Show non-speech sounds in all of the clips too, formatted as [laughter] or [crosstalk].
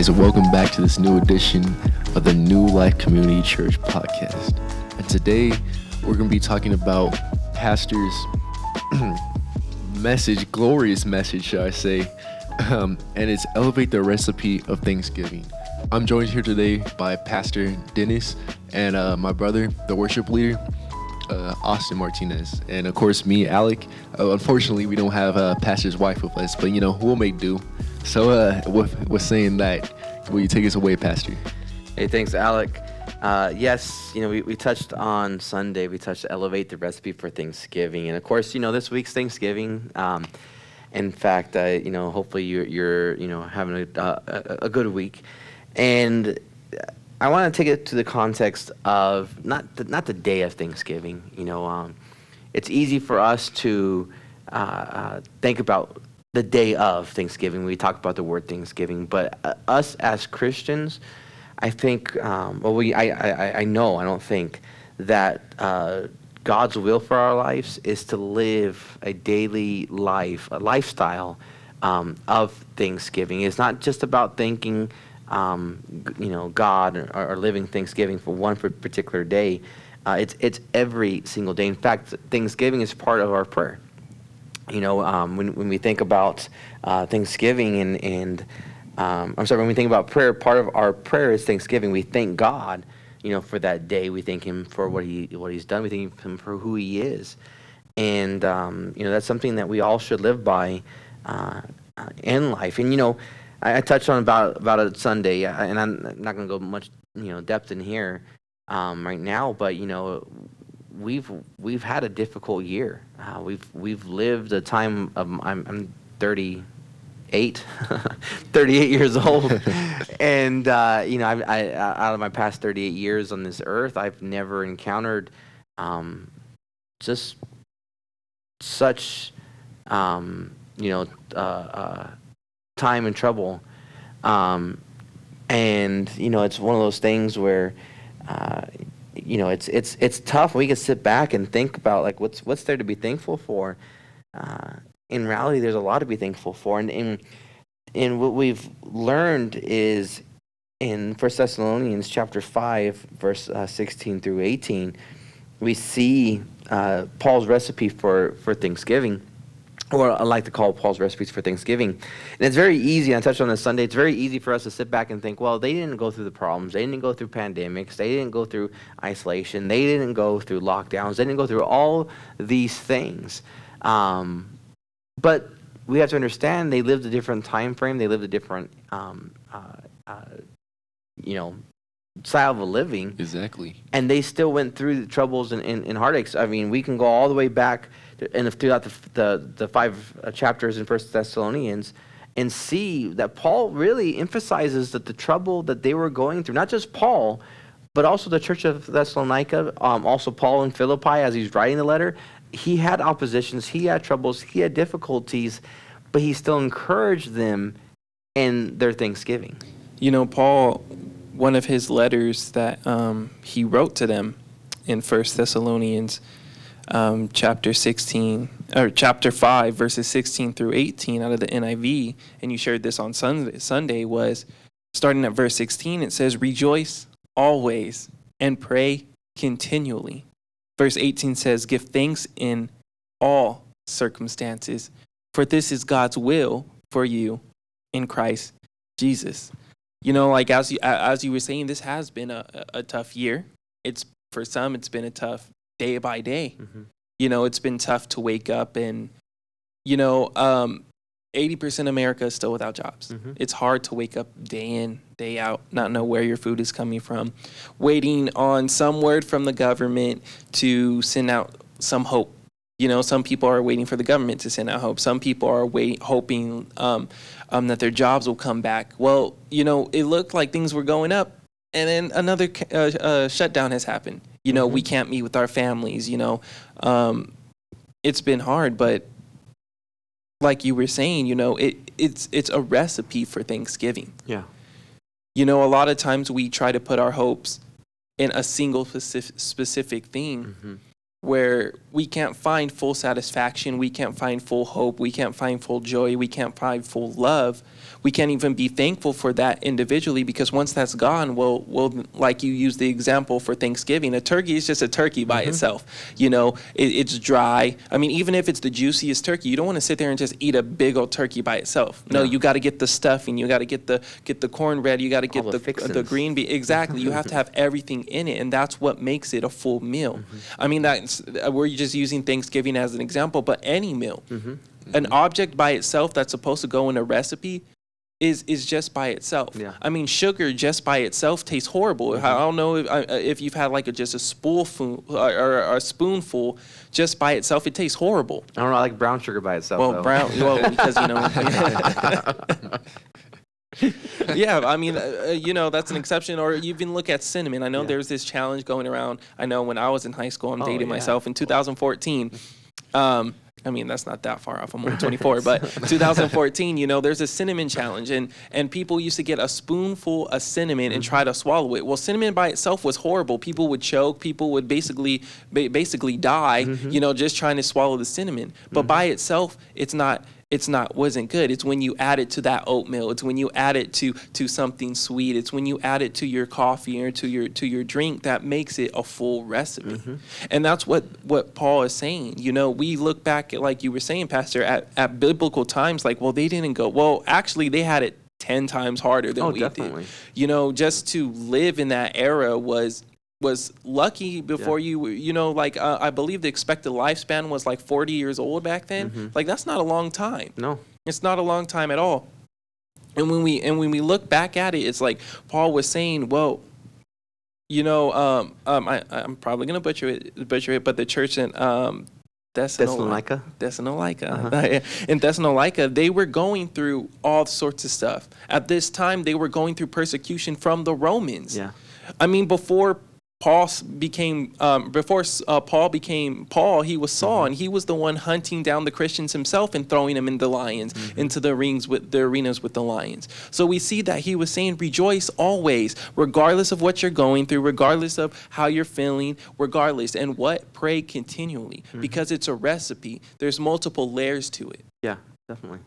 Guys, welcome back to this new edition of the New Life Community Church podcast. And today we're going to be talking about Pastor's [clears throat] message, glorious message, should I say, um, and it's Elevate the Recipe of Thanksgiving. I'm joined here today by Pastor Dennis and uh, my brother, the worship leader, uh, Austin Martinez, and of course me, Alec. Uh, unfortunately, we don't have uh, Pastor's wife with us, but you know we'll make do. So, uh, with, with saying that, will you take us away, Pastor? Hey, thanks, Alec. Uh, yes, you know, we, we touched on Sunday, we touched elevate the recipe for Thanksgiving. And of course, you know, this week's Thanksgiving. Um, in fact, uh, you know, hopefully you're, you're you know, having a, uh, a, good week. And I want to take it to the context of not the, not the day of Thanksgiving. You know, um, it's easy for us to uh, uh, think about the day of Thanksgiving. We talk about the word Thanksgiving, but uh, us as Christians, I think, um, well, we, I, I, I know, I don't think that uh, God's will for our lives is to live a daily life, a lifestyle um, of Thanksgiving. It's not just about thinking, um, you know, God or, or, living Thanksgiving for one particular day. Uh, it's it's every single day. In fact, Thanksgiving is part of our prayer you know, um, when, when we think about uh, Thanksgiving and, and um, I'm sorry, when we think about prayer, part of our prayer is Thanksgiving. We thank God, you know, for that day. We thank Him for what He what He's done. We thank Him for who He is, and um, you know that's something that we all should live by uh, in life. And you know, I, I, touched on about about it Sunday, uh, and I'm not going to go much you know depth in here um, right now, but you know, we've we've had a difficult year. Uh, we've we've lived a time of I'm, I'm 38, [laughs] 38 years [laughs] old, and uh, you know I, I, out of my past 38 years on this earth, I've never encountered um, just such um, you know uh, uh time and trouble, um, and you know it's one of those things where uh, you know, it's it's it's tough. We can sit back and think about like what's what's there to be thankful for. Uh, in reality, there's a lot to be thankful for, and and, and what we've learned is in First Thessalonians chapter five, verse uh, sixteen through eighteen, we see uh, Paul's recipe for for Thanksgiving or I like to call Paul's recipes for Thanksgiving. And it's very easy, I touched on this Sunday, it's very easy for us to sit back and think, well, they didn't go through the problems. They didn't go through pandemics. They didn't go through isolation. They didn't go through lockdowns. They didn't go through all these things. Um, but we have to understand they lived a different time frame. They lived a different, um, uh, uh, you know, style of living. Exactly. And they still went through the troubles and, and, and heartaches. I mean, we can go all the way back – and throughout the, the, the five uh, chapters in First Thessalonians and see that Paul really emphasizes that the trouble that they were going through, not just Paul, but also the church of Thessalonica, um, also Paul in Philippi as he's writing the letter, he had oppositions, he had troubles, he had difficulties, but he still encouraged them in their thanksgiving. You know, Paul, one of his letters that um, he wrote to them in First Thessalonians, um, chapter 16 or chapter 5 verses 16 through 18 out of the NIV and you shared this on Sunday, Sunday was starting at verse 16 it says rejoice always and pray continually. Verse 18 says give thanks in all circumstances for this is God's will for you in Christ Jesus. You know like as you as you were saying this has been a, a tough year. It's for some it's been a tough day by day. Mm-hmm. You know, it's been tough to wake up and, you know, um, 80% of America is still without jobs. Mm-hmm. It's hard to wake up day in, day out, not know where your food is coming from, waiting on some word from the government to send out some hope. You know, some people are waiting for the government to send out hope. Some people are wait, hoping um, um, that their jobs will come back. Well, you know, it looked like things were going up, and then another uh, uh, shutdown has happened. You know, mm-hmm. we can't meet with our families. You know, um, it's been hard, but like you were saying, you know, it it's it's a recipe for Thanksgiving. Yeah. You know, a lot of times we try to put our hopes in a single specific, specific thing, mm-hmm. where we can't find full satisfaction, we can't find full hope, we can't find full joy, we can't find full love we can't even be thankful for that individually because once that's gone, well, well, like you use the example for Thanksgiving, a turkey is just a turkey by mm-hmm. itself. You know, it, it's dry. I mean, even if it's the juiciest turkey, you don't want to sit there and just eat a big old turkey by itself. No, yeah. you got to get the stuffing, you got to get the get the cornbread, you got to get All the the, the green bean. Exactly, you have to [laughs] have everything in it, and that's what makes it a full meal. Mm-hmm. I mean, that's we're just using Thanksgiving as an example, but any meal. Mm-hmm. An object by itself that's supposed to go in a recipe is is just by itself. Yeah. I mean, sugar just by itself tastes horrible. Mm-hmm. I don't know if, if you've had like a, just a spoonful or, or, a spoonful just by itself. It tastes horrible. I don't know. I like brown sugar by itself. Well, though. brown. well, [laughs] because you know. [laughs] yeah, I mean, uh, uh, you know, that's an exception. Or you even look at cinnamon. I know yeah. there's this challenge going around. I know when I was in high school, I'm oh, dating yeah. myself in 2014. Um, I mean, that's not that far off. I'm only 24, but [laughs] 2014, you know, there's a cinnamon challenge, and and people used to get a spoonful of cinnamon and try to swallow it. Well, cinnamon by itself was horrible. People would choke. People would basically basically die, mm-hmm. you know, just trying to swallow the cinnamon. But mm-hmm. by itself, it's not it's not wasn't good. It's when you add it to that oatmeal. It's when you add it to to something sweet. It's when you add it to your coffee or to your to your drink that makes it a full recipe. Mm-hmm. And that's what what Paul is saying. You know, we look back at like you were saying, Pastor, at, at biblical times, like, well, they didn't go. Well, actually, they had it 10 times harder than oh, we definitely. did. You know, just to live in that era was was lucky before yeah. you you know like uh, i believe the expected lifespan was like 40 years old back then mm-hmm. like that's not a long time no it's not a long time at all and when we and when we look back at it it's like paul was saying well you know um, um I, i'm probably gonna butcher it butcher it but the church in um Thessalonica. Thessalonica. Uh-huh. [laughs] In Thessalonica, they were going through all sorts of stuff. At this time, they were going through persecution from the Romans. Yeah. I mean, before Paul became um, before uh, Paul became Paul, he was Saul, mm-hmm. and he was the one hunting down the Christians himself and throwing them in the lions mm-hmm. into the rings with the arenas with the lions. So we see that he was saying, "Rejoice always, regardless of what you're going through, regardless of how you're feeling, regardless." And what pray continually, mm-hmm. because it's a recipe. There's multiple layers to it. Yeah, definitely.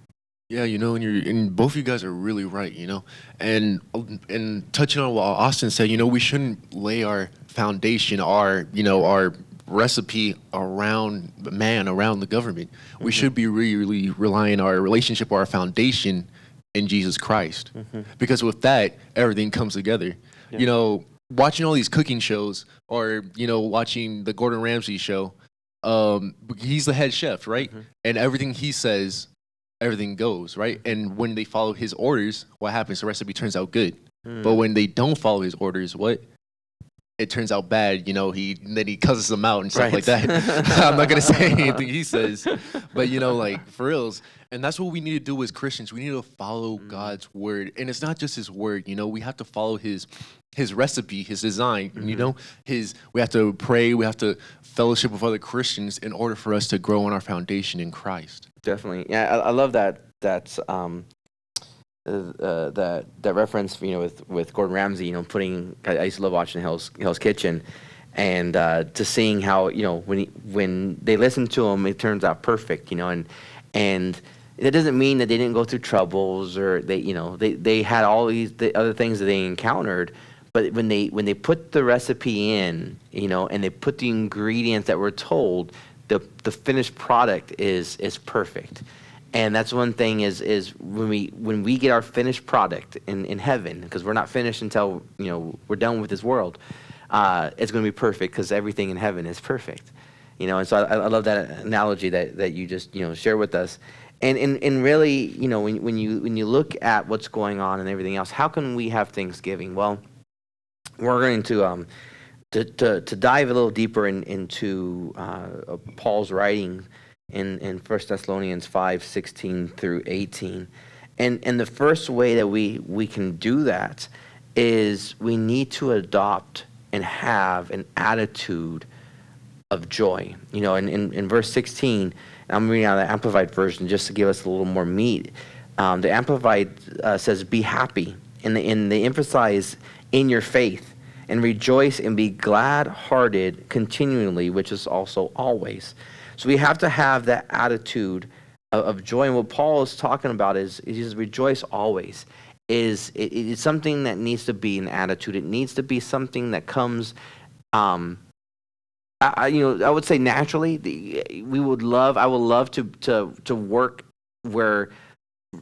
Yeah, you know, and you're and both of you guys are really right, you know, and and touching on what Austin said, you know, we shouldn't lay our foundation, our you know, our recipe around man, around the government. Mm-hmm. We should be really, really relying our relationship, our foundation in Jesus Christ, mm-hmm. because with that, everything comes together. Yeah. You know, watching all these cooking shows, or you know, watching the Gordon Ramsay show. Um, he's the head chef, right? Mm-hmm. And everything he says everything goes right. And when they follow his orders, what happens? The recipe turns out good. Mm. But when they don't follow his orders, what? It turns out bad. You know, he then he cusses them out and stuff right. like that. [laughs] [laughs] I'm not gonna say anything he says, but you know, like for reals. And that's what we need to do as Christians. We need to follow mm. God's word, and it's not just His word. You know, we have to follow His His recipe, His design. Mm-hmm. You know, His. We have to pray. We have to fellowship with other Christians in order for us to grow on our foundation in Christ. Definitely, yeah. I, I love that. That's um, uh, uh, that that reference. You know, with with Gordon Ramsay. You know, putting. I, I used to love watching Hell's Hell's Kitchen, and uh, to seeing how you know when he, when they listen to him, it turns out perfect. You know, and and it doesn't mean that they didn't go through troubles or they you know they they had all these the other things that they encountered but when they when they put the recipe in you know and they put the ingredients that were told the the finished product is is perfect. And that's one thing is is when we when we get our finished product in in heaven because we're not finished until you know we're done with this world uh, it's going to be perfect because everything in heaven is perfect. You know and so I, I love that analogy that that you just you know share with us. And, and, and really, you know, when, when, you, when you look at what's going on and everything else, how can we have Thanksgiving? Well, we're going to um, to, to, to dive a little deeper in, into uh, Paul's writing in, in 1 Thessalonians 5 16 through 18. And, and the first way that we, we can do that is we need to adopt and have an attitude of joy. You know, in, in, in verse 16, I'm reading out the Amplified version just to give us a little more meat. Um, the Amplified uh, says, Be happy. And, and they emphasize in your faith. And rejoice and be glad hearted continually, which is also always. So we have to have that attitude of, of joy. And what Paul is talking about is, is rejoice always. Is it, it's something that needs to be an attitude. It needs to be something that comes um, I, you know, I would say naturally, the, we would love. I would love to to to work where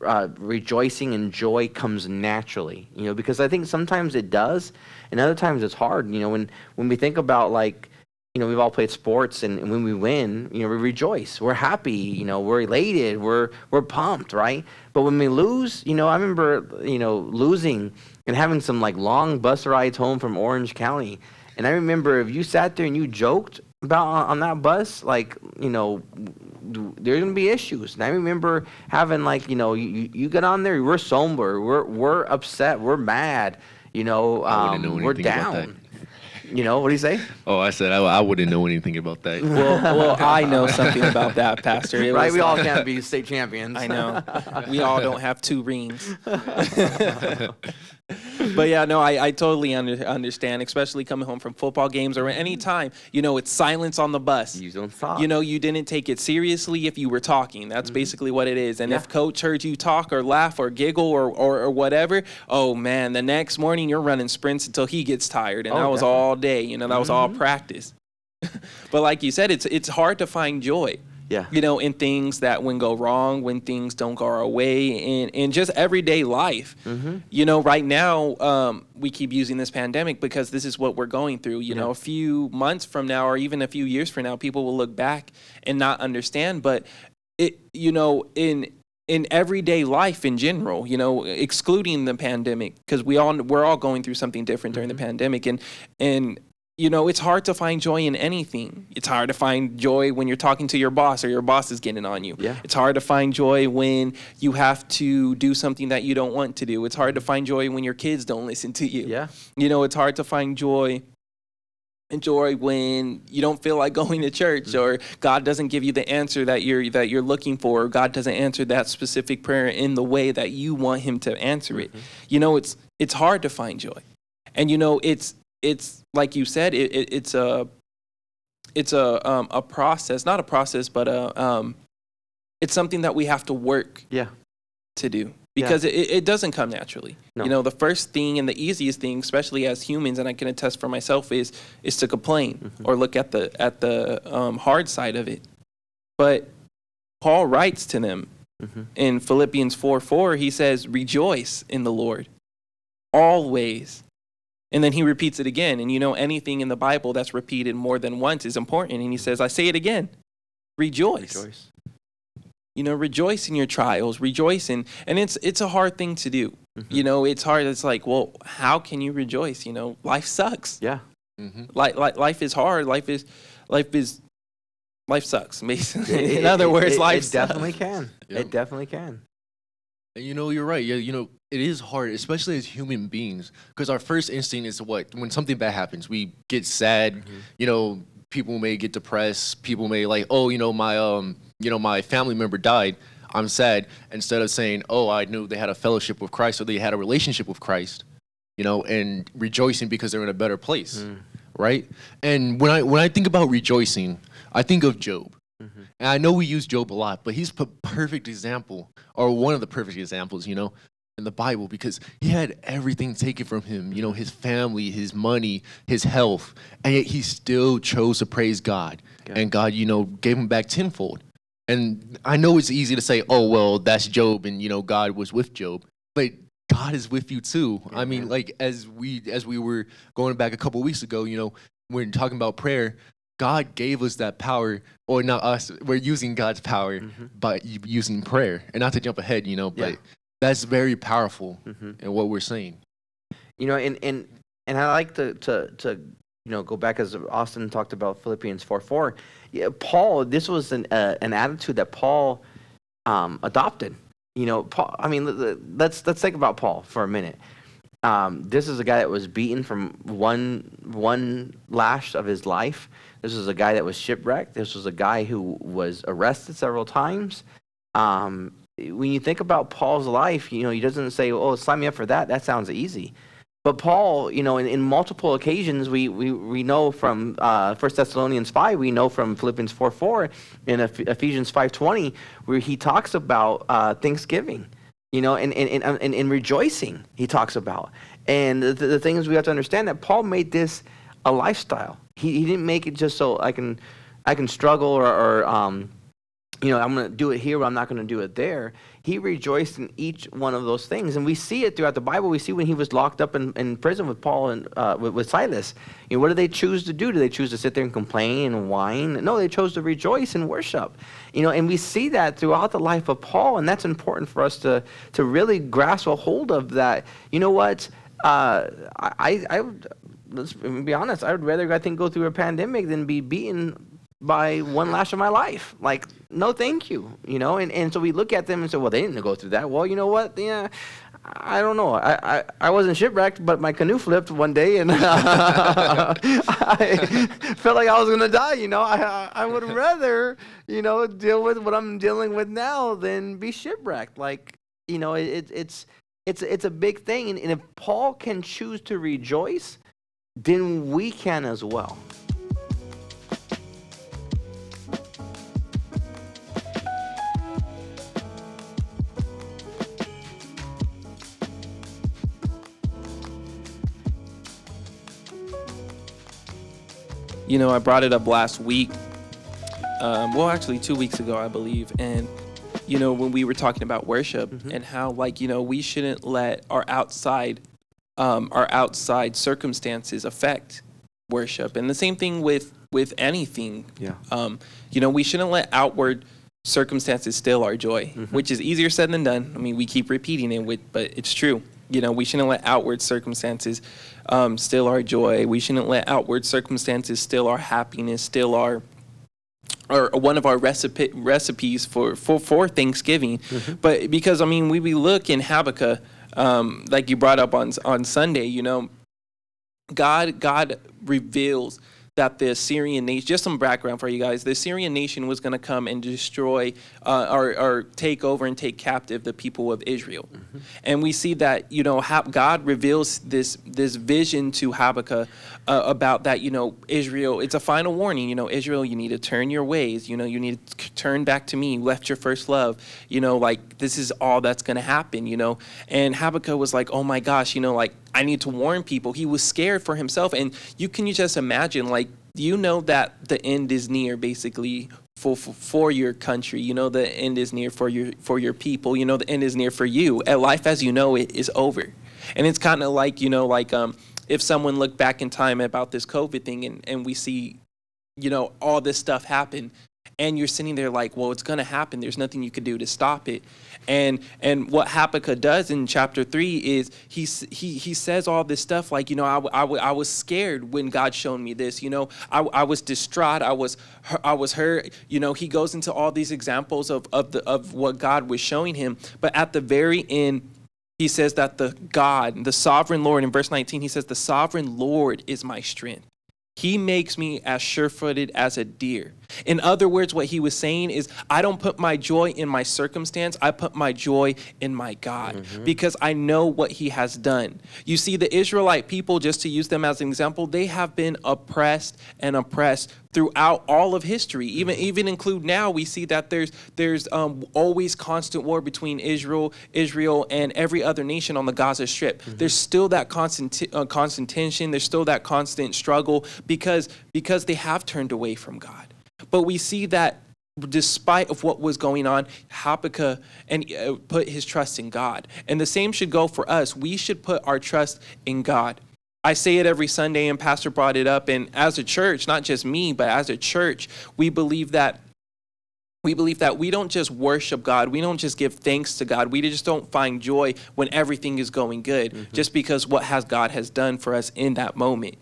uh, rejoicing and joy comes naturally. You know, because I think sometimes it does, and other times it's hard. You know, when when we think about like, you know, we've all played sports, and, and when we win, you know, we rejoice. We're happy. You know, we're elated. We're we're pumped, right? But when we lose, you know, I remember, you know, losing and having some like long bus rides home from Orange County and I remember if you sat there and you joked about on, on that bus, like you know, there's gonna be issues. And I remember having like you know, you, you get on there, we're somber, we're we're upset, we're mad, you know, um, know we're down. You know what do you say? Oh, I said I, I wouldn't know anything about that. well, [laughs] well, I know something about that, [laughs] Pastor. It right, we all can't be state champions. I know. [laughs] We all don't have two rings. [laughs] but yeah, no, I, I totally under, understand, especially coming home from football games or any time. You know, it's silence on the bus. You don't talk. You know, you didn't take it seriously if you were talking. That's mm-hmm. basically what it is. And yeah. if coach heard you talk or laugh or giggle or, or, or, whatever, oh man, the next morning you're running sprints until he gets tired. And oh, that was definitely. all day. You know, that was mm-hmm. all practice. [laughs] but like you said, it's it's hard to find joy. Yeah. You know, in things that when go wrong, when things don't go our way, in in just everyday life. Mm-hmm. You know, right now um, we keep using this pandemic because this is what we're going through. You yeah. know, a few months from now, or even a few years from now, people will look back and not understand. But it, you know, in in everyday life in general, you know, excluding the pandemic, because we all we're all going through something different during mm-hmm. the pandemic, and and you know, it's hard to find joy in anything. It's hard to find joy when you're talking to your boss or your boss is getting on you. Yeah. It's hard to find joy when you have to do something that you don't want to do. It's hard to find joy when your kids don't listen to you. Yeah. You know, it's hard to find joy and joy when you don't feel like [laughs] going to church mm-hmm. or God doesn't give you the answer that you're that you're looking for or God doesn't answer that specific prayer in the way that you want him to answer it. Mm-hmm. You know, it's it's hard to find joy. And you know, it's it's like you said, it, it, it's a it's a um, a process, not a process, but a um, it's something that we have to work yeah to do because yeah. it, it doesn't come naturally. No. You know, the first thing and the easiest thing, especially as humans, and I can attest for myself, is is to complain mm-hmm. or look at the at the um, hard side of it. But Paul writes to them mm-hmm. in Philippians four four. He says, "Rejoice in the Lord always." And then he repeats it again. And you know, anything in the Bible that's repeated more than once is important. And he says, I say it again rejoice. Rejoice. You know, rejoice in your trials, rejoice in, and it's it's a hard thing to do. Mm-hmm. You know, it's hard. It's like, well, how can you rejoice? You know, life sucks. Yeah. Mm-hmm. Like, like life is hard. Life is, life is, life sucks. Basically, [laughs] in other words, it, life. It definitely can. Yep. It definitely can. And you know, you're right. Yeah, you know, it is hard, especially as human beings, because our first instinct is what when something bad happens, we get sad. Mm-hmm. You know, people may get depressed. People may like, oh, you know, my um, you know, my family member died. I'm sad. Instead of saying, oh, I knew they had a fellowship with Christ or they had a relationship with Christ, you know, and rejoicing because they're in a better place, mm. right? And when I when I think about rejoicing, I think of Job. Mm-hmm. And I know we use Job a lot, but he's a perfect example, or one of the perfect examples, you know, in the Bible because he had everything taken from him, you know, his family, his money, his health, and yet he still chose to praise God. Okay. And God, you know, gave him back tenfold. And I know it's easy to say, oh, well, that's Job, and, you know, God was with Job. But God is with you too. I mean, like as we as we were going back a couple weeks ago, you know, we're talking about prayer. God gave us that power, or not us. We're using God's power mm-hmm. by using prayer, and not to jump ahead, you know, but yeah. that's very powerful mm-hmm. in what we're saying. You know, and and and I like to to to you know go back as Austin talked about Philippians four four. Yeah, Paul, this was an uh, an attitude that Paul um, adopted. You know, Paul. I mean, let's let's think about Paul for a minute. Um, this is a guy that was beaten from one one lash of his life this was a guy that was shipwrecked. This was a guy who was arrested several times. Um, when you think about Paul's life, you know, he doesn't say, "Oh, sign me up for that." That sounds easy. But Paul, you know, in, in multiple occasions, we, we, we know from uh, 1 Thessalonians 5, we know from Philippians 4 4, in Ephesians 5.20, where he talks about uh, Thanksgiving, you know, and, and, and, and, rejoicing, he talks about. And the, the thing is, we have to understand that Paul made this a lifestyle. He, he didn't make it just so I can, I can struggle or, or um, you know, I'm going to do it here, but I'm not going to do it there. He rejoiced in each one of those things. And we see it throughout the Bible. We see when he was locked up in, in prison with Paul and uh, with, with, Silas. You know, what did they choose to do? Do they choose to sit there and complain and whine? No, they chose to rejoice and worship. You know, and we see that throughout the life of Paul. And that's important for us to, to really grasp a hold of that. You know what? Uh, I, I, let's be honest, I would rather, I think, go through a pandemic than be beaten by one lash of my life. Like, no, thank you. You know, and, and so we look at them and say, well, they didn't go through that. Well, you know what? Yeah, I don't know. I, I, I wasn't shipwrecked, but my canoe flipped one day, and [laughs] I felt like I was gonna die. You know, I I would rather you know deal with what I'm dealing with now than be shipwrecked. Like, you know, it, it's it's it's a big thing, and, and if Paul can choose to rejoice, then we can as well. you know, I brought it up last week. Um, well, actually, two weeks ago, I believe. And, you know, when we were talking about worship mm-hmm. and how, like, you know, we shouldn't let our outside, um, our outside circumstances affect worship. And the same thing with with anything. Yeah. Um, you know, we shouldn't let outward circumstances steal our joy, mm-hmm. which is easier said than done. I mean, we keep repeating it, but it's true. You know, we shouldn't let outward circumstances um, still our joy. We shouldn't let outward circumstances steal our happiness, steal our or one of our recipe, recipes for, for, for Thanksgiving. Mm-hmm. But because, I mean, we, we look in Habakkuk, um, like you brought up on, on Sunday, you know, God, God reveals that the Assyrian nation, just some background for you guys, the Assyrian nation was going to come and destroy uh, or, or, take over and take captive the people of Israel. Mm-hmm. And we see that, you know, God reveals this, this vision to Habakkuk uh, about that, you know, Israel, it's a final warning, you know, Israel, you need to turn your ways, you know, you need to turn back to me, you left your first love, you know, like this is all that's going to happen, you know. And Habakkuk was like, oh my gosh, you know, like I need to warn people. He was scared for himself. And you can you just imagine, like, you know that the end is near basically for, for, for your country. You know the end is near for your for your people. You know the end is near for you. And life as you know it is over. And it's kind of like, you know, like um if someone looked back in time about this COVID thing and, and we see, you know, all this stuff happen and you're sitting there like, well, it's going to happen. There's nothing you could do to stop it. And and what Habakkuk does in chapter three is he he he says all this stuff like, you know, I, I, I was scared when God showed me this. You know, I, I was distraught. I was I was hurt. You know, he goes into all these examples of of the of what God was showing him. But at the very end, he says that the God, the sovereign Lord, in verse 19, he says, The sovereign Lord is my strength. He makes me as sure footed as a deer. In other words, what he was saying is, I don't put my joy in my circumstance, I put my joy in my God mm-hmm. because I know what he has done. You see, the Israelite people, just to use them as an example, they have been oppressed and oppressed throughout all of history. Even even include now, we see that there's there's um, always constant war between Israel, Israel, and every other nation on the Gaza Strip. Mm-hmm. There's still that constant uh, constant tension. There's still that constant struggle because because they have turned away from God. But we see that despite of what was going on, Habakkuk and uh, put his trust in God. And the same should go for us. We should put our trust in God. I say it every Sunday, and Pastor brought it up. And as a church, not just me, but as a church, we believe that we believe that we don't just worship God, we don't just give thanks to God, we just don't find joy when everything is going good, mm-hmm. just because what has God has done for us in that moment.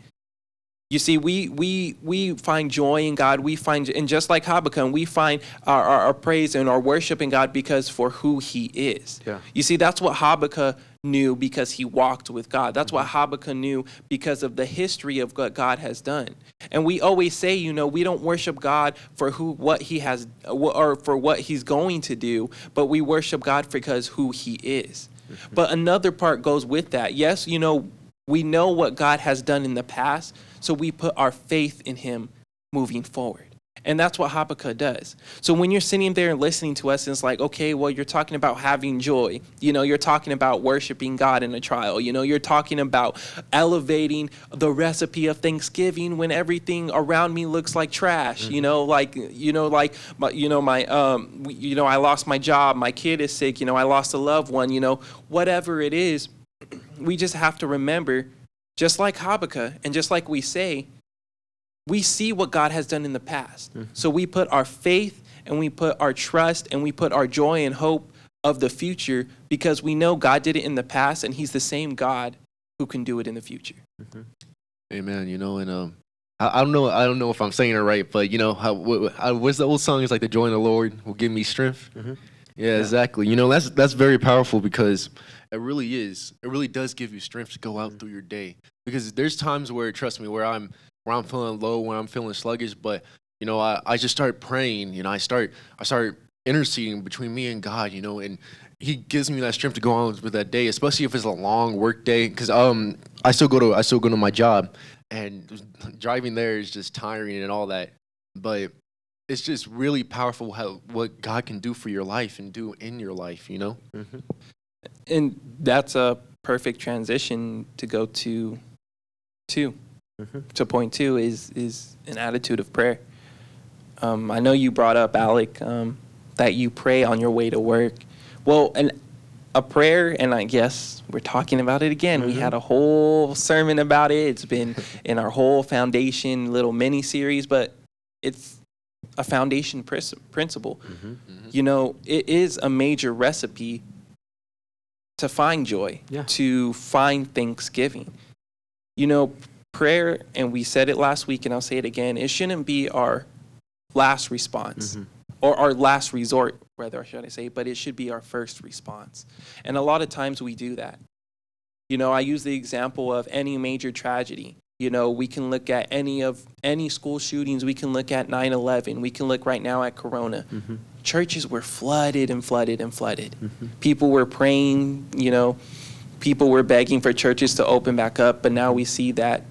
You see, we we we find joy in God. We find, and just like Habakkuk, we find our, our, our, praise and our worship in God because for who He is. Yeah. You see, that's what Habakkuk knew because he walked with God. That's what mm-hmm. Habakkuk knew because of the history of what God has done. And we always say, you know, we don't worship God for who what He has or for what He's going to do, but we worship God because who He is. Mm-hmm. But another part goes with that. Yes, you know, We know what God has done in the past, so we put our faith in Him moving forward. And that's what Habakkuk does. So when you're sitting there and listening to us, and it's like, okay, well, you're talking about having joy. You know, you're talking about worshiping God in a trial. You know, you're talking about elevating the recipe of Thanksgiving when everything around me looks like trash. Mm-hmm. You know, like you know, like my, you know, my um, you know, I lost my job. My kid is sick. You know, I lost a loved one. You know, whatever it is, we just have to remember, just like Habakkuk, and just like we say we see what God has done in the past. Mm-hmm. So we put our faith and we put our trust and we put our joy and hope of the future because we know God did it in the past and He's the same God who can do it in the future. Mm-hmm. Amen. You know, and um, I, I, don't know, I don't know if I'm saying it right, but you know, how what, what's the old song? Is like the joy in the Lord will give me strength. Mm-hmm. Yeah, yeah, exactly. You know, that's that's very powerful because it really is. It really does give you strength to go out mm-hmm. through your day. Because there's times where, trust me, where I'm where I'm feeling low, where I'm feeling sluggish. But you know, I, I just start praying. You know, I start I start interceding between me and God. You know, and He gives me that strength to go on with that day, especially if it's a long work day. Because um, I still go to I still go to my job, and [laughs] driving there is just tiring and all that. But it's just really powerful how what God can do for your life and do in your life. You know. Mm-hmm. And that's a perfect transition to go to two mm-hmm. to point two is is an attitude of prayer. Um, I know you brought up Alec um, that you pray on your way to work. Well, and a prayer, and I guess we're talking about it again. Mm-hmm. We had a whole sermon about it. It's been [laughs] in our whole foundation little mini series, but it's a foundation principle. Mm-hmm. Mm-hmm. You know, it is a major recipe to find joy, yeah. to find thanksgiving. You know, prayer, and we said it last week, and I'll say it again, it shouldn't be our last response mm-hmm. or our last resort, rather, should I say, but it should be our first response. And a lot of times we do that. You know, I use the example of any major tragedy. You know, we can look at any of any school shootings. We can look at 9/11. We can look right now at Corona. Mm-hmm. Churches were flooded and flooded and flooded. Mm-hmm. People were praying. You know, people were begging for churches to open back up. But now we see that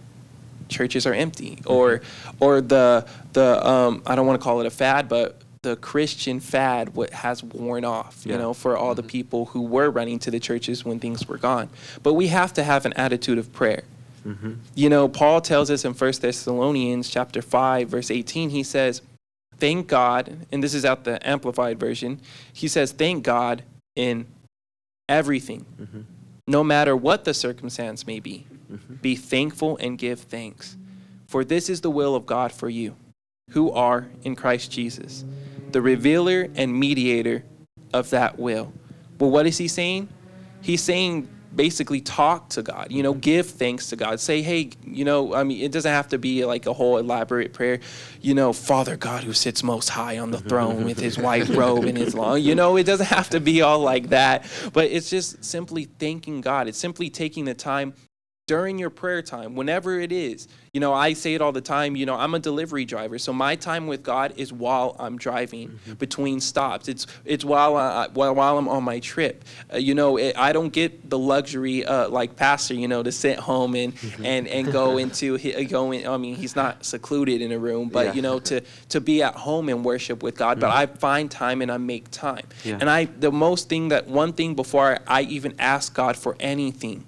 churches are empty, or or the the um, I don't want to call it a fad, but the Christian fad what has worn off, you know, for all mm-hmm. the people who were running to the churches when things were gone. But we have to have an attitude of prayer. Mm-hmm. You know, Paul tells us in 1 Thessalonians chapter 5 verse 18 he says, "Thank God," and this is out the amplified version. He says, "Thank God in everything." Mm-hmm. No matter what the circumstance may be. Mm-hmm. Be thankful and give thanks. For this is the will of God for you, who are in Christ Jesus, the revealer and mediator of that will. Well, what is he saying? He's saying basically talk to God, you know, mm-hmm. give thanks to God. Say, hey, you know, I mean, it doesn't have to be like a whole elaborate prayer, you know, Father God who sits most high on the mm-hmm. throne with his white robe and his long, you know, it doesn't have to be all like that, but it's just simply thanking God. It's simply taking the time during your prayer time, whenever it is. You know, I say it all the time, you know, I'm a delivery driver, so my time with God is while I'm driving mm-hmm. between stops. It's it's while I, while, while I'm on my trip. Uh, you know, it, I don't get the luxury uh, like pastor, you know, to sit home and mm-hmm. and and go [laughs] into uh, go in, I mean, he's not secluded in a room, but yeah. you know, to to be at home and worship with God, mm-hmm. but I find time and I make time. Yeah. And I the most thing that one thing before I even ask God for anything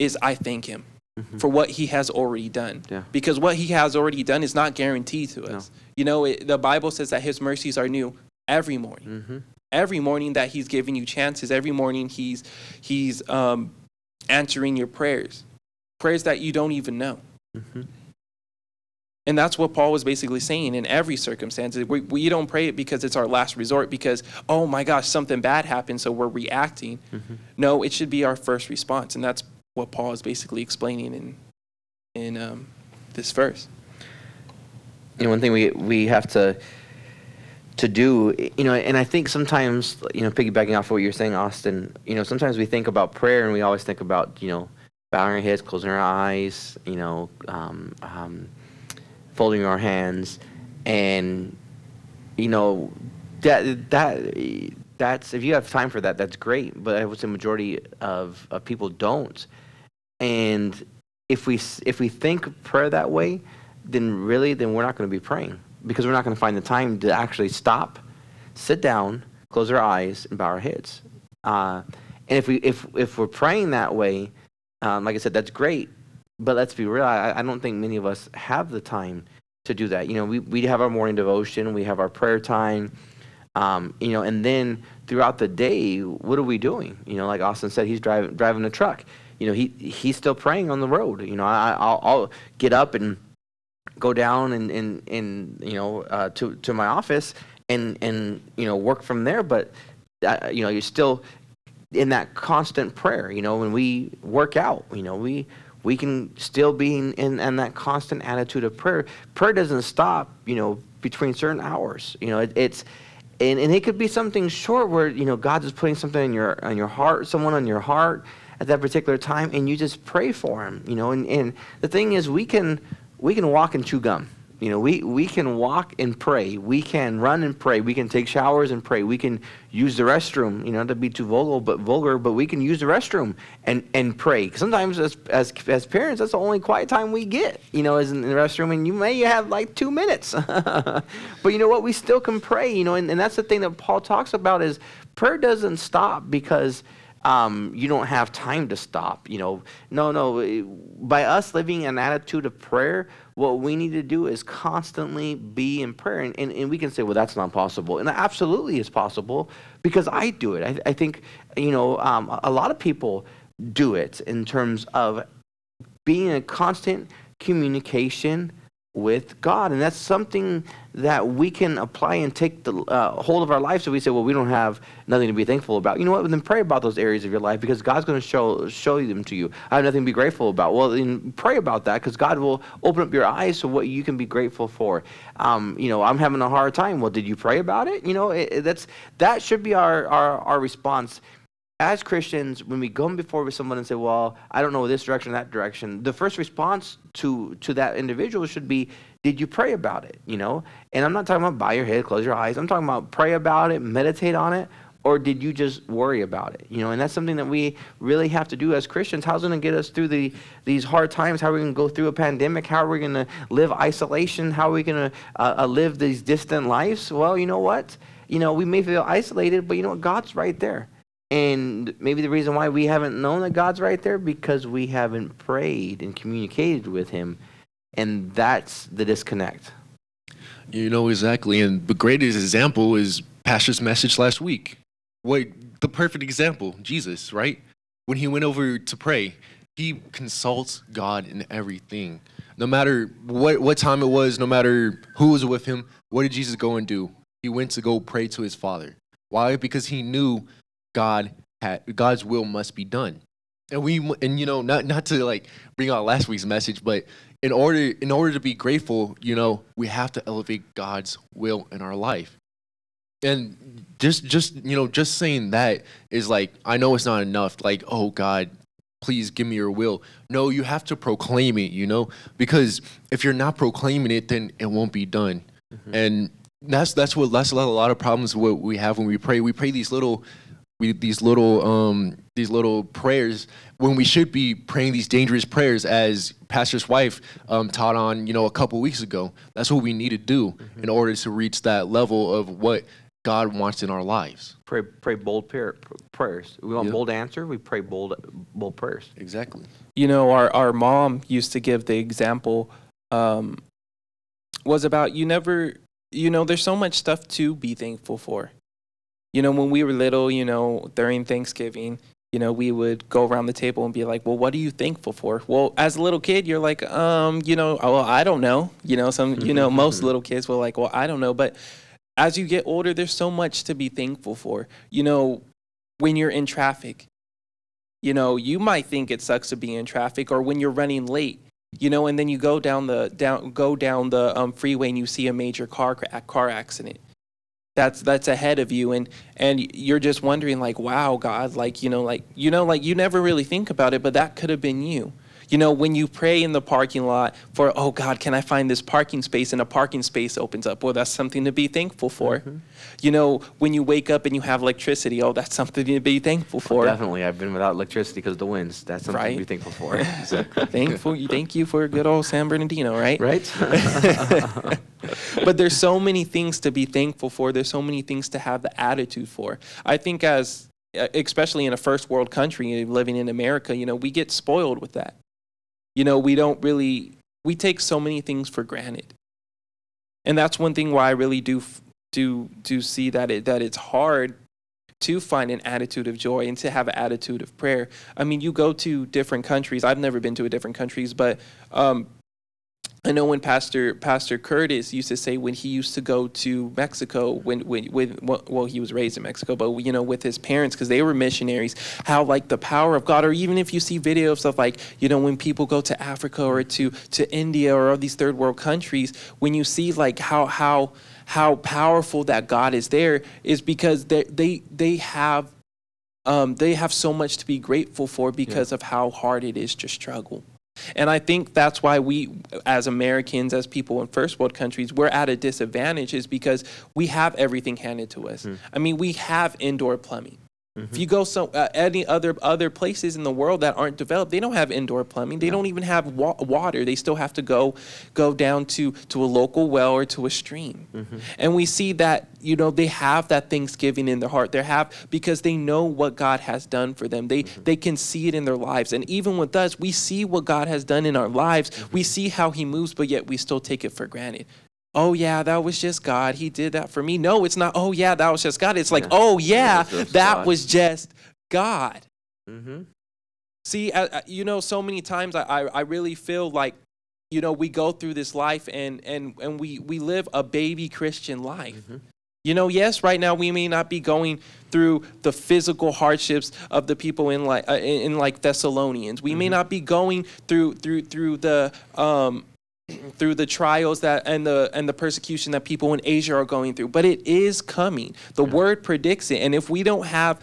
is I thank him mm-hmm. for what he has already done. Yeah. Because what he has already done is not guaranteed to us. No. You know, it, the Bible says that his mercies are new every morning. Mm-hmm. Every morning that he's giving you chances, every morning he's he's um, answering your prayers, prayers that you don't even know. Mm-hmm. And that's what Paul was basically saying in every circumstance. We, we don't pray it because it's our last resort, because, oh my gosh, something bad happened, so we're reacting. Mm-hmm. No, it should be our first response. And that's what Paul is basically explaining in in um, this verse. You know, one thing we we have to to do, you know, and I think sometimes, you know, piggybacking off of what you're saying, Austin, you know, sometimes we think about prayer and we always think about, you know, bowing our heads, closing our eyes, you know, um, um, folding our hands, and you know, that that that's if you have time for that, that's great. But I would say majority of, of people don't. And if we if we think prayer that way, then really then we're not going to be praying because we're not going to find the time to actually stop, sit down, close our eyes, and bow our heads. Uh, and if we if if we're praying that way, um, like I said, that's great. But let's be real. I, I don't think many of us have the time to do that. You know, we, we have our morning devotion, we have our prayer time, um, you know, and then throughout the day, what are we doing? You know, like Austin said, he's driving driving a truck. You know, he he's still praying on the road. You know, I, I'll, I'll get up and go down and, and, and you know uh, to to my office and and you know work from there. But uh, you know, you're still in that constant prayer. You know, when we work out, you know, we we can still be in, in, in that constant attitude of prayer. Prayer doesn't stop, you know, between certain hours. You know, it, it's and, and it could be something short where you know God is putting something in your on your heart, someone on your heart at that particular time, and you just pray for him. You know, and, and the thing is, we can we can walk and chew gum. You know, we, we can walk and pray. We can run and pray. We can take showers and pray. We can use the restroom, you know, not to be too vulgar, but vulgar, but we can use the restroom and, and pray. Sometimes as, as, as parents, that's the only quiet time we get, you know, is in the restroom, and you may have like two minutes. [laughs] but you know what? We still can pray, you know, and, and that's the thing that Paul talks about is prayer doesn't stop because – um, you don't have time to stop. You know, no, no. By us living an attitude of prayer, what we need to do is constantly be in prayer. And, and, and we can say, well, that's not possible. And absolutely is possible because I do it. I, I think, you know, um, a lot of people do it in terms of being in constant communication with God. And that's something that we can apply and take the uh, hold of our life. So we say, well, we don't have nothing to be thankful about. You know what? Then pray about those areas of your life because God's going to show show them to you. I have nothing to be grateful about. Well, then pray about that because God will open up your eyes to what you can be grateful for. Um, you know, I'm having a hard time. Well, did you pray about it? You know, it, that's that should be our, our, our response as Christians, when we go before someone and say, "Well, I don't know this direction, that direction," the first response to to that individual should be, "Did you pray about it?" You know, and I'm not talking about bow your head, close your eyes. I'm talking about pray about it, meditate on it, or did you just worry about it? You know, and that's something that we really have to do as Christians. How's it going to get us through the these hard times? How are we going to go through a pandemic? How are we going to live isolation? How are we going to uh, uh, live these distant lives? Well, you know what? You know, we may feel isolated, but you know what? God's right there. And maybe the reason why we haven't known that God's right there because we haven't prayed and communicated with Him, and that's the disconnect. You know exactly, and the greatest example is Pastor's message last week. What the perfect example, Jesus, right? When he went over to pray, he consults God in everything. No matter what what time it was, no matter who was with him, what did Jesus go and do? He went to go pray to his Father. Why? Because he knew God had God's will must be done. And we and you know not not to like bring out last week's message, but in order in order to be grateful, you know, we have to elevate God's will in our life. And just just you know just saying that is like I know it's not enough like oh God please give me your will. No, you have to proclaim it, you know, because if you're not proclaiming it then it won't be done. Mm-hmm. And that's that's what that's a lot, a lot of problems what we have when we pray. We pray these little we these little um, these little prayers when we should be praying these dangerous prayers as pastor's wife um, taught on you know a couple weeks ago. That's what we need to do mm-hmm. in order to reach that level of what god wants in our lives. Pray pray bold prayer, prayers. We want yep. bold answer we pray bold bold prayers. Exactly. You know our, our mom used to give the example um, was about you never you know there's so much stuff to be thankful for you know, when we were little, you know, during Thanksgiving, you know, we would go around the table and be like, "Well, what are you thankful for?" Well, as a little kid, you're like, um, you know, oh, well, I don't know. You know, some, you know, most [laughs] little kids were like, "Well, I don't know." But as you get older, there's so much to be thankful for. You know, when you're in traffic, you know, you might think it sucks to be in traffic, or when you're running late, you know, and then you go down the down go down the um, freeway and you see a major car car accident that's that's ahead of you and and you're just wondering like wow god like you know like you know like you never really think about it but that could have been you You know, when you pray in the parking lot for, oh God, can I find this parking space? And a parking space opens up. Well, that's something to be thankful for. Mm-hmm. You know, when you wake up and you have electricity, oh, that's something to be thankful for. Definitely. I've been without electricity because of the winds. That's something right? to be thankful for. [laughs] exactly. thankful. Thank you for good old San Bernardino, right? Right. [laughs] [laughs] but there's so many things to be thankful for. There's so many things to have the attitude for. I think as especially in a first world country living in America, you know, we get spoiled with that. You know, we don't really we take so many things for granted. And that's one thing why I really do do do see that it that it's hard to find an attitude of joy and to have an attitude of prayer. I mean, you go to different countries. I've never been to a different countries, but um, I know when Pastor Pastor Curtis used to say when he used to go to Mexico when when, when well he was raised in Mexico but you know with his parents because they were missionaries how like the power of God or even if you see videos of like you know when people go to Africa or to to India or these third world countries when you see like how how how powerful that God is there is because they they they have um, they have so much to be grateful for because yeah. of how hard it is to struggle. And I think that's why we, as Americans, as people in first world countries, we're at a disadvantage is because we have everything handed to us. Mm. I mean, we have indoor plumbing. Mm-hmm. If you go so uh, any other other places in the world that aren't developed, they don't have indoor plumbing. They yeah. don't even have wa- water. They still have to go go down to to a local well or to a stream. Mm-hmm. And we see that you know they have that Thanksgiving in their heart. They have because they know what God has done for them. They mm-hmm. they can see it in their lives. And even with us, we see what God has done in our lives. Mm-hmm. We see how He moves, but yet we still take it for granted oh yeah that was just god he did that for me no it's not oh yeah that was just god it's like yeah. oh yeah that god. was just god mm-hmm. see uh, you know so many times I, I, I really feel like you know we go through this life and and and we we live a baby christian life mm-hmm. You know, yes, right now we may not be going through the physical hardships of the people in like uh, in, in, like Thessalonians. We mm-hmm. may not be going through through through the um, through the trials that and the and the persecution that people in Asia are going through. But it is coming. The yeah. word predicts it. And if we don't have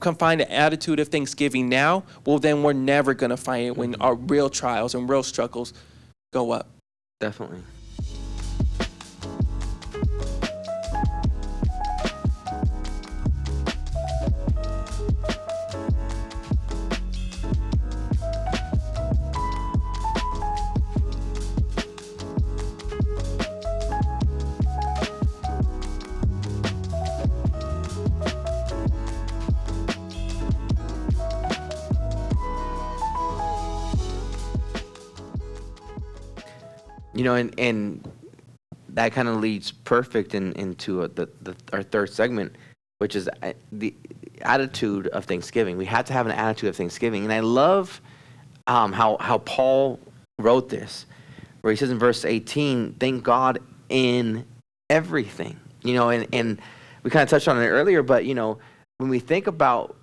can find an attitude of thanksgiving now, well then we're never gonna find it when mm-hmm. our real trials and real struggles go up. Definitely. Know, and and that kind of leads perfect in, into a, the, the our third segment, which is uh, the attitude of Thanksgiving. We have to have an attitude of Thanksgiving, and I love um, how how Paul wrote this, where he says in verse 18, "Thank God in everything." You know, and and we kind of touched on it earlier, but you know, when we think about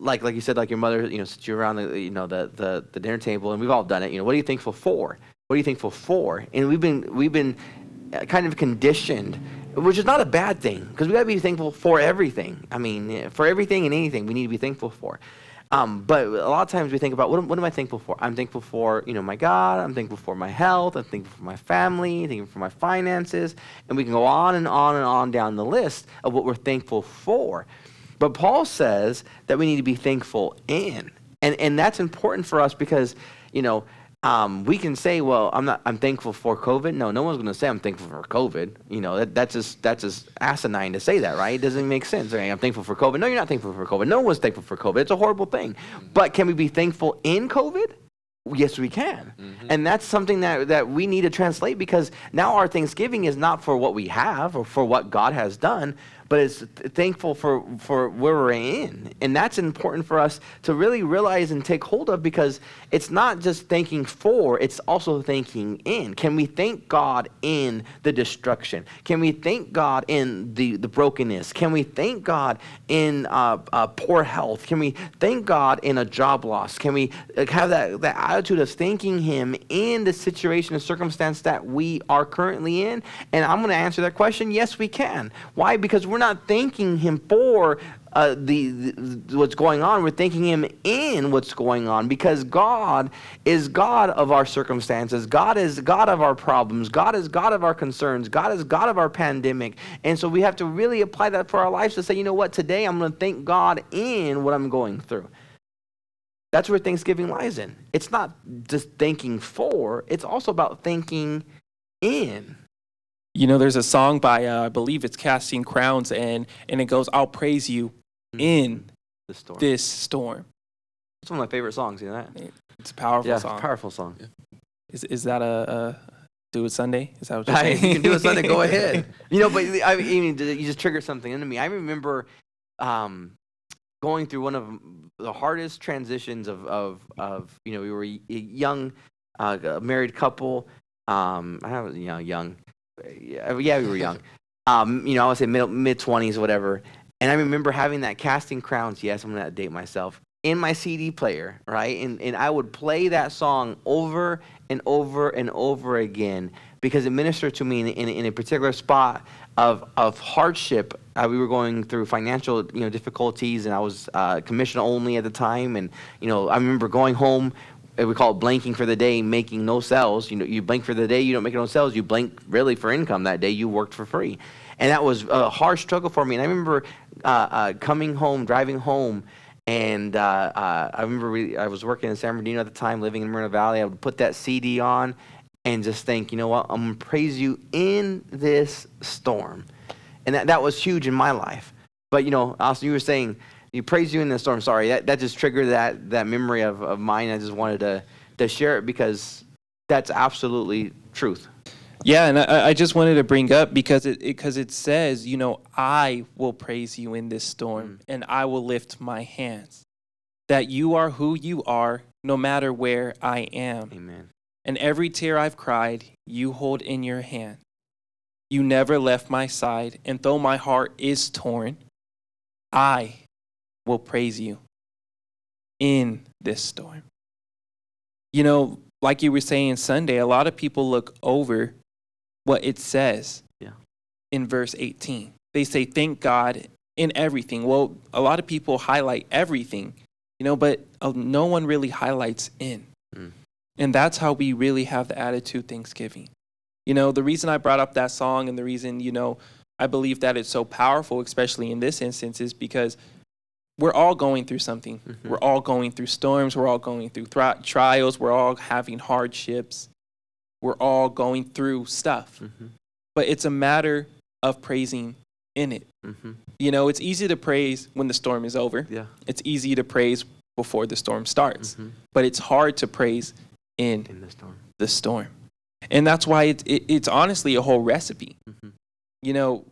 like like you said, like your mother, you know, sits you around the you know the, the the dinner table, and we've all done it. You know, what are you thankful for? What are you thankful for? And we've been we've been uh, kind of conditioned, which is not a bad thing because we got to be thankful for everything. I mean, for everything and anything we need to be thankful for. Um, but a lot of times we think about what, what am I thankful for? I'm thankful for you know my God. I'm thankful for my health. I'm thankful for my family. I'm thankful for my finances, and we can go on and on and on down the list of what we're thankful for. But Paul says that we need to be thankful in, and and that's important for us because you know um, we can say, well, I'm not, I'm thankful for COVID. No, no one's going to say I'm thankful for COVID. You know, that, that's just, that's just asinine to say that, right? It doesn't make sense. Right? I'm thankful for COVID. No, you're not thankful for COVID. No one's thankful for COVID. It's a horrible thing. But can we be thankful in COVID? Yes, we can. Mm-hmm. And that's something that, that we need to translate because now our Thanksgiving is not for what we have or for what God has done, but it's thankful for, for where we're in. And that's important for us to really realize and take hold of because it's not just thanking for, it's also thanking in. Can we thank God in the destruction? Can we thank God in the, the brokenness? Can we thank God in uh, uh, poor health? Can we thank God in a job loss? Can we have that, that attitude of thanking Him in the situation and circumstance that we are currently in? And I'm going to answer that question yes, we can. Why? Because we're not thanking Him for uh, the, the what's going on. We're thanking Him in what's going on because God is God of our circumstances. God is God of our problems. God is God of our concerns. God is God of our pandemic. And so we have to really apply that for our lives to say, you know what, today I'm going to thank God in what I'm going through. That's where Thanksgiving lies in. It's not just thanking for, it's also about thanking in. You know, there's a song by uh, I believe it's Casting Crowns, and and it goes, "I'll praise you in the storm. this storm." It's one of my favorite songs. You know that? It's a powerful yeah, song. powerful song. Is is that a, a do it Sunday? Is that what you're [laughs] Hey, saying? you can do it Sunday. Go ahead. [laughs] You know, but I mean, you just triggered something into me. I remember um, going through one of the hardest transitions of of, of you know we were a young uh, married couple. Um, I was you know young. Yeah, yeah, we were young. [laughs] Um, you know, I would say mid mid twenties, whatever. And I remember having that casting crowns. Yes, I'm gonna date myself in my CD player, right? And and I would play that song over and over and over again because it ministered to me in, in, in a particular spot of of hardship. Uh, we were going through financial you know difficulties, and I was uh, commission only at the time. And you know, I remember going home we call it blanking for the day, making no sales. You know, you blank for the day, you don't make no sales. You blank really for income that day. You worked for free, and that was a hard struggle for me. And I remember uh, uh, coming home, driving home, and uh, uh I remember we, I was working in San Bernardino at the time, living in Moreno Valley. I would put that CD on and just think, you know what, I'm gonna praise you in this storm, and that that was huge in my life. But you know, also you were saying you praise you in the storm. Sorry, that, that just triggered that that memory of, of mine. I just wanted to to share it because that's absolutely truth. Yeah, and I, I just wanted to bring up because it because it, says, you know, I will praise you in this storm, mm. and I will lift my hands. That you are who you are, no matter where I am. Amen. And every tear I've cried, you hold in your hand. You never left my side, and though my heart is torn, I will praise you in this storm. You know, like you were saying Sunday, a lot of people look over what it says Yeah. in verse 18. They say, Thank God in everything. Well, a lot of people highlight everything, you know, but uh, no one really highlights in. Mm. And that's how we really have the attitude Thanksgiving. You know, the reason I brought up that song and the reason, you know, I believe that it's so powerful, especially in this instance, is because we're all going through something. Mhm. We're all going through storms. We're all going through thri- trials. We're all having hardships. We're all going through stuff. Mm-hmm. But it's a matter of praising in it. Mm-hmm. You know, it's easy to praise when the storm is over. Yeah. It's easy to praise before the storm starts. Mm-hmm. But it's hard to praise in In the storm. the storm. And that's why it, it, it's honestly a whole recipe. Mm-hmm. You know,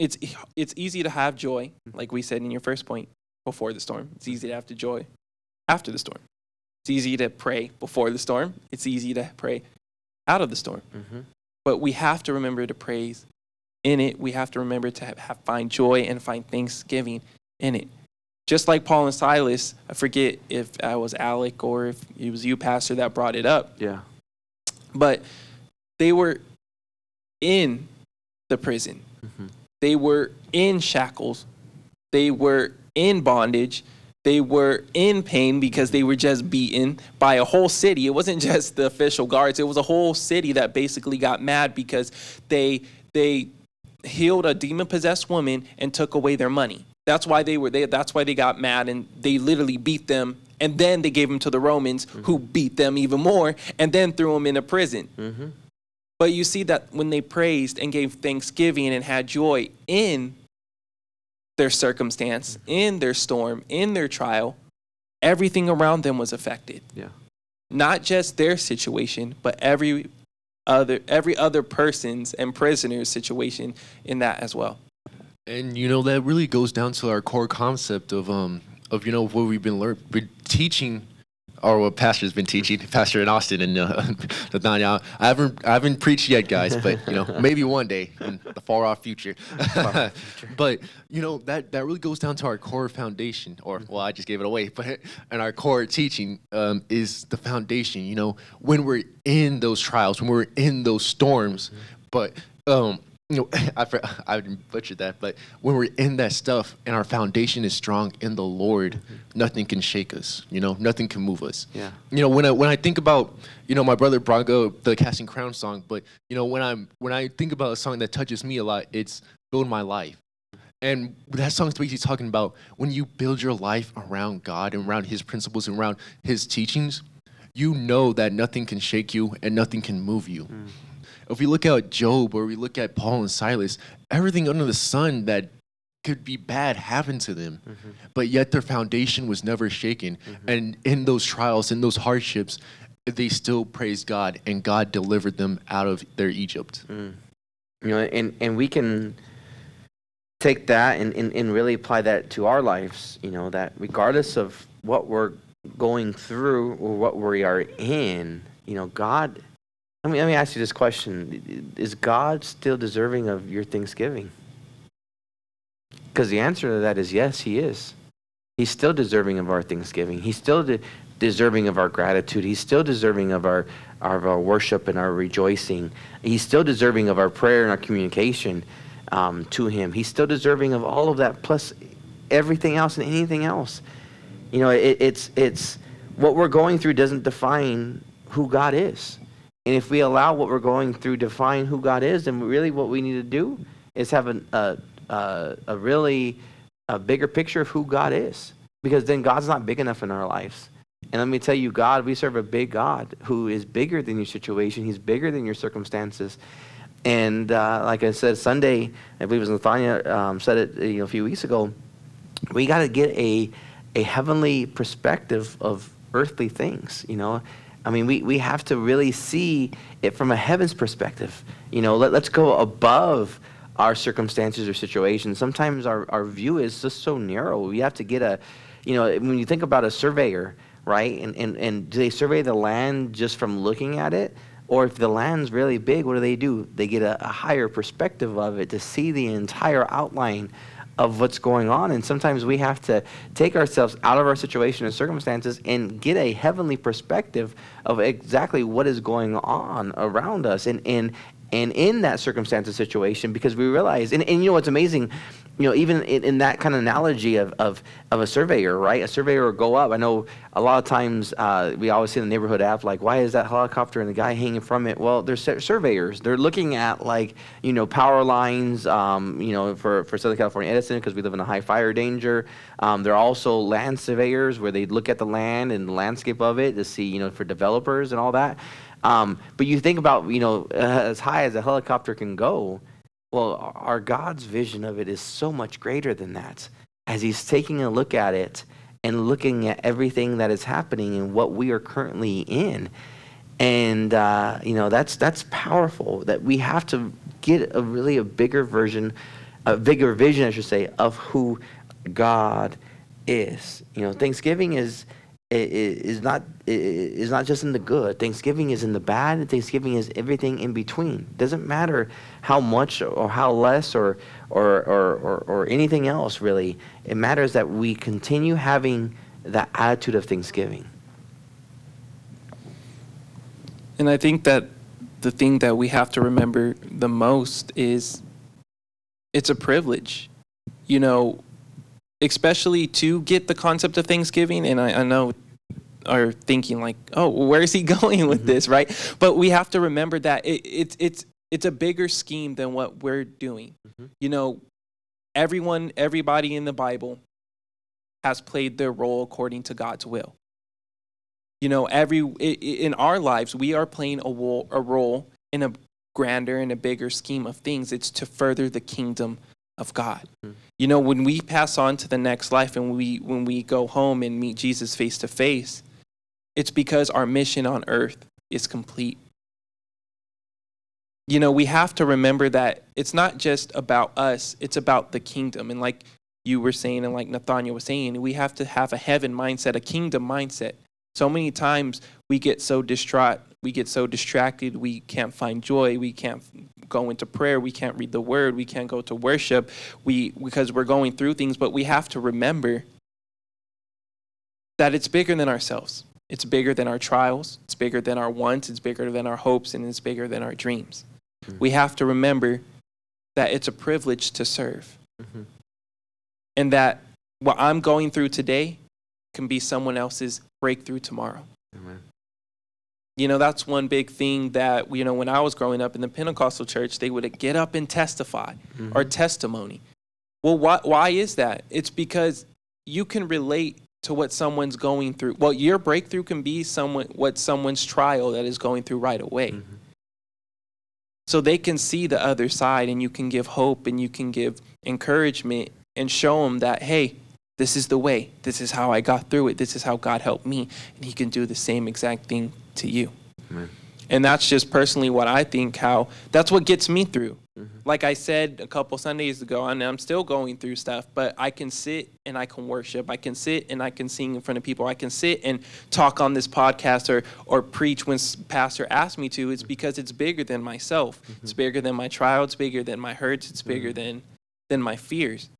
it's it's easy to have joy, Mm-hmm. like we said in your first point, before the storm. It's easy to have the joy after the storm. It's easy to pray before the storm. It's easy to pray out of the storm. Mm-hmm. But we have to remember to praise in it. We have to remember to have, have, find joy and find thanksgiving in it. Just like Paul and Silas, I forget if I was Alec or if it was you, Pastor, that brought it up Yeah. but they were in the prison. Mm-hmm. They were in shackles. They were in bondage. They were in pain because they were just beaten by a whole city. It wasn't [laughs] just the official guards. It was a whole city that basically got mad because they they healed a demon possessed woman and took away their money. That's why they were they that's why they got mad and they literally beat them and then they gave them to the Romans who beat them even more and then threw them into prison. Mm-hmm. But you see that when they praised and gave thanksgiving and had joy in their circumstance, in their storm, in their trial, everything around them was affected. Yeah. Not just their situation, but every other every other person's and prisoner's situation in that as well. And you know that really goes down to our core concept of um of you know what we've been learning, been teaching, or what pastor's been teaching, Pastor in Austin and uh, [laughs] Nathaniel. I haven't I haven't preached yet, guys, but you know [laughs] maybe one day in the far off [laughs] future. but you know that that really goes down to our core foundation, or well, I just gave it away, but and our core teaching um, is the foundation. You know when we're in those trials, when we're in those storms, but um, you know, [laughs] I I butchered that, but when we're in that stuff and our foundation is strong in the Lord, nothing can shake us. You know, nothing can move us. Yeah. You know, when I when I think about, you know, my brother up the Casting Crown song, but you know, when I'm when I think about a song that touches me a lot, it's Build My Life. And that song's basically talking about when you build your life around God and around His principles and around His teachings, you know that nothing can shake you and nothing can move you. Mm. If we look at Job or we look at Paul and Silas, everything under the sun that could be bad happened to them, mm-hmm. but yet their foundation was never shaken. Mm-hmm. And in those trials, in those hardships, they still praised God and God delivered them out of their Egypt. Mm. You know, and, and we can take that and, and, and really apply that to our lives, you know, that regardless of what we're going through or what we are in, you know, God, I mean, let me ask you this question. Is God still deserving of your thanksgiving? Because the answer to that is yes, he is. He's still deserving of our thanksgiving. He's still de- deserving of our gratitude. He's still deserving of our, of our worship and our rejoicing. He's still deserving of our prayer and our communication um, to Him. He's still deserving of all of that, plus everything else and anything else. You know, it, it's it's what we're going through doesn't define who God is. And if we allow what we're going through to define who God is, then really what we need to do is have an, a, a a really a bigger picture of who God is, because then God's not big enough in our lives. And let me tell you, God, we serve a big God who is bigger than your situation. He's bigger than your circumstances. And uh, like I said, Sunday, I believe it was Nathaniel um, said it you know, a few weeks ago. We got to get a a heavenly perspective of earthly things. You know, I mean, we, we have to really see it from a heaven's perspective. You know, let, let's go above our circumstances or situations. Sometimes our, our view is just so narrow. We have to get a, you know, when you think about a surveyor, right? And, and, and do they survey the land just from looking at it? Or if the land's really big, what do they do? They get a, a higher perspective of it to see the entire outline of what's going on. And sometimes we have to take ourselves out of our situation and circumstances and get a heavenly perspective of exactly what is going on around us and, and, and in that circumstance or situation because we realize, and, and you know what's amazing, you know, even in, in that kind of analogy of, of, of a surveyor, right? A surveyor will go up. I know a lot of times uh, we always see in the neighborhood app, like, why is that helicopter and the guy hanging from it? Well, they're sur- surveyors. They're looking at, like, you know, power lines, um, you know, for, for Southern California Edison, because we live in a high fire danger. Um, they're also land surveyors where they look at the land and the landscape of it to see, you know, for developers and all that. Um, but you think about, you know, uh, [laughs] as high as a helicopter can go, well, our God's vision of it is so much greater than that. As He's taking a look at it and looking at everything that is happening and what we are currently in, and uh, you know that's that's powerful. That we have to get a really a bigger version, a bigger vision, I should say, of who God is. You know, Thanksgiving is i- i- is not i- i- is not just in the good. Thanksgiving is in the bad. Thanksgiving is everything in between. It Doesn't matter how much or how less or or or or, or anything else really. It matters that we continue having that attitude of Thanksgiving. And I think that the thing that we have to remember the most is it's a privilege, you know, especially to get the concept of Thanksgiving. And I, I know are thinking like, oh, where is he [laughs] going with this, mm-hmm. right? But we have to remember that it, it's it's it's a bigger scheme than what we're doing. Mm-hmm. You know, everyone, everybody in the Bible has played their role according to God's will you know every in our lives we are playing a role, a role in a grander and a bigger scheme of things it's to further the kingdom of god. You know when we pass on to the next life and we when we go home and meet jesus face to face it's because our mission on earth is complete. You know we have to remember that it's not just about us it's about the kingdom. And like you were saying and like nathaniel was saying we have to have a heaven mindset a kingdom mindset. So many times we get so distraught, we get so distracted, we can't find joy, we can't go into prayer, we can't read the word, we can't go to worship, we because we're going through things, but we have to remember that it's bigger than ourselves. It's bigger than our trials, it's bigger than our wants, it's bigger than our hopes, and it's bigger than our dreams. We have to remember that it's a privilege to serve. Mhm. And that what I'm going through today can be someone else's breakthrough tomorrow. Amen. You know, that's one big thing that, you know, when I was growing up in the Pentecostal church, they would get up and testify or Mhm. testimony. Well, why, why is that? It's because you can relate to what someone's going through. Well, your breakthrough can be someone what someone's trial that is going through right away. Mhm. So they can see the other side and you can give hope and you can give encouragement and show them that, hey, this is the way. This is how I got through it. This is how God helped me. And He can do the same exact thing to you. Amen. And that's just personally what I think how that's what gets me through. Mhm. Like I said a couple Sundays ago, and I'm still going through stuff, but I can sit and I can worship. I can sit and I can sing in front of people. I can sit and talk on this podcast or, or preach when pastor asks me to. It's mm-hmm. because it's bigger than myself. It's mm-hmm. bigger than my trial. It's bigger than my hurts. It's bigger mm-hmm. than, than my fears.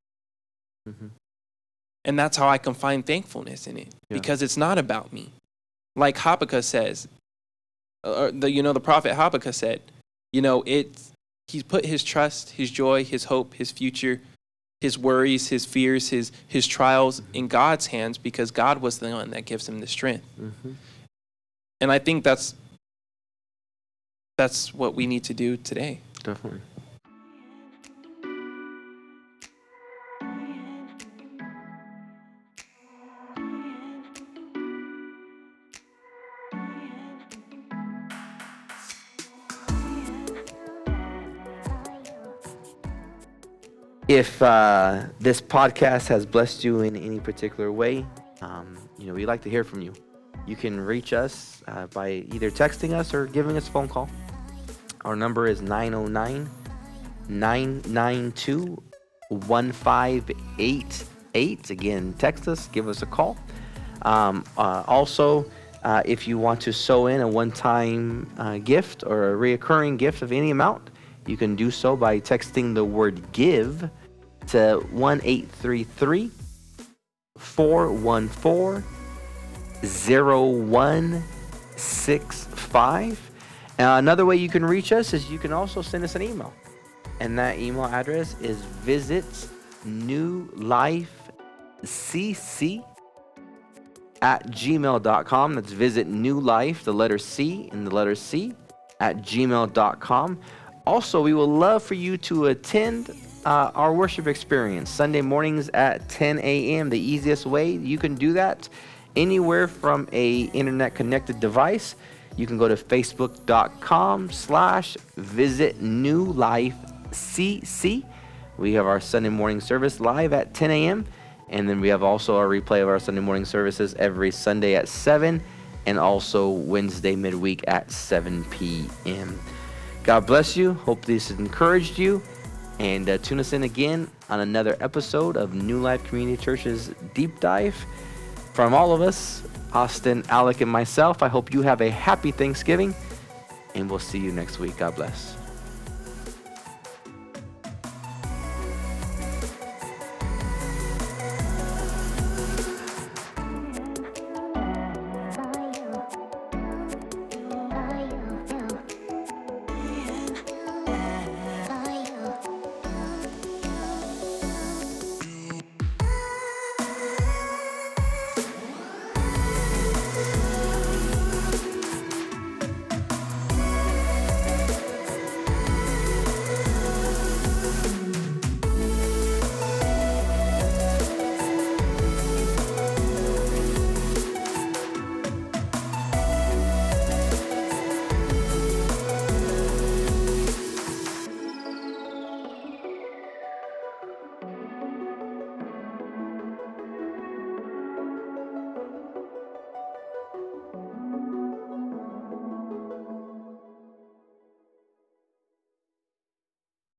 And that's how I can find thankfulness in it Yeah. because it's not about me. Like Habakkuk says, uh, the, you know, the prophet Habakkuk said, you know, it's, he's put his trust, his joy, his hope, his future, his worries, his fears, his, his trials in God's hands because God was the one that gives him the strength. Mhm. And I think that's, that's what we need to do today. Definitely. If uh, this podcast has blessed you in any particular way, um, you know, we'd like to hear from you. You can reach us uh, by either texting us or giving us a phone call. Our number is 909 992 1588. Again, text us, give us a call. Um, uh, also, uh, if you want to sew in a one time uh, gift or a reoccurring gift of any amount, you can do so by texting the word give to 1 833 414 0165. Uh, another way you can reach us is you can also send us an email. And that email address is visit newlifecc at gmail.com. That's visit new life, the letter C and the letter C at gmail.com. Also, we would love for you to attend uh, our worship experience Sunday mornings at 10 a.m. The easiest way you can do that anywhere from a internet connected device. You can go to facebook.com slash visit new life cc. We have our Sunday morning service live at 10 a.m. And then we have also a replay of our Sunday morning services every Sunday at 7 and also Wednesday midweek at 7 p.m. God bless you. Hope this has encouraged you. And uh, tune us in again on another episode of New Life Community Church's Deep Dive. From all of us, Austin, Alec, and myself, I hope you have a happy Thanksgiving. And we'll see you next week. God bless.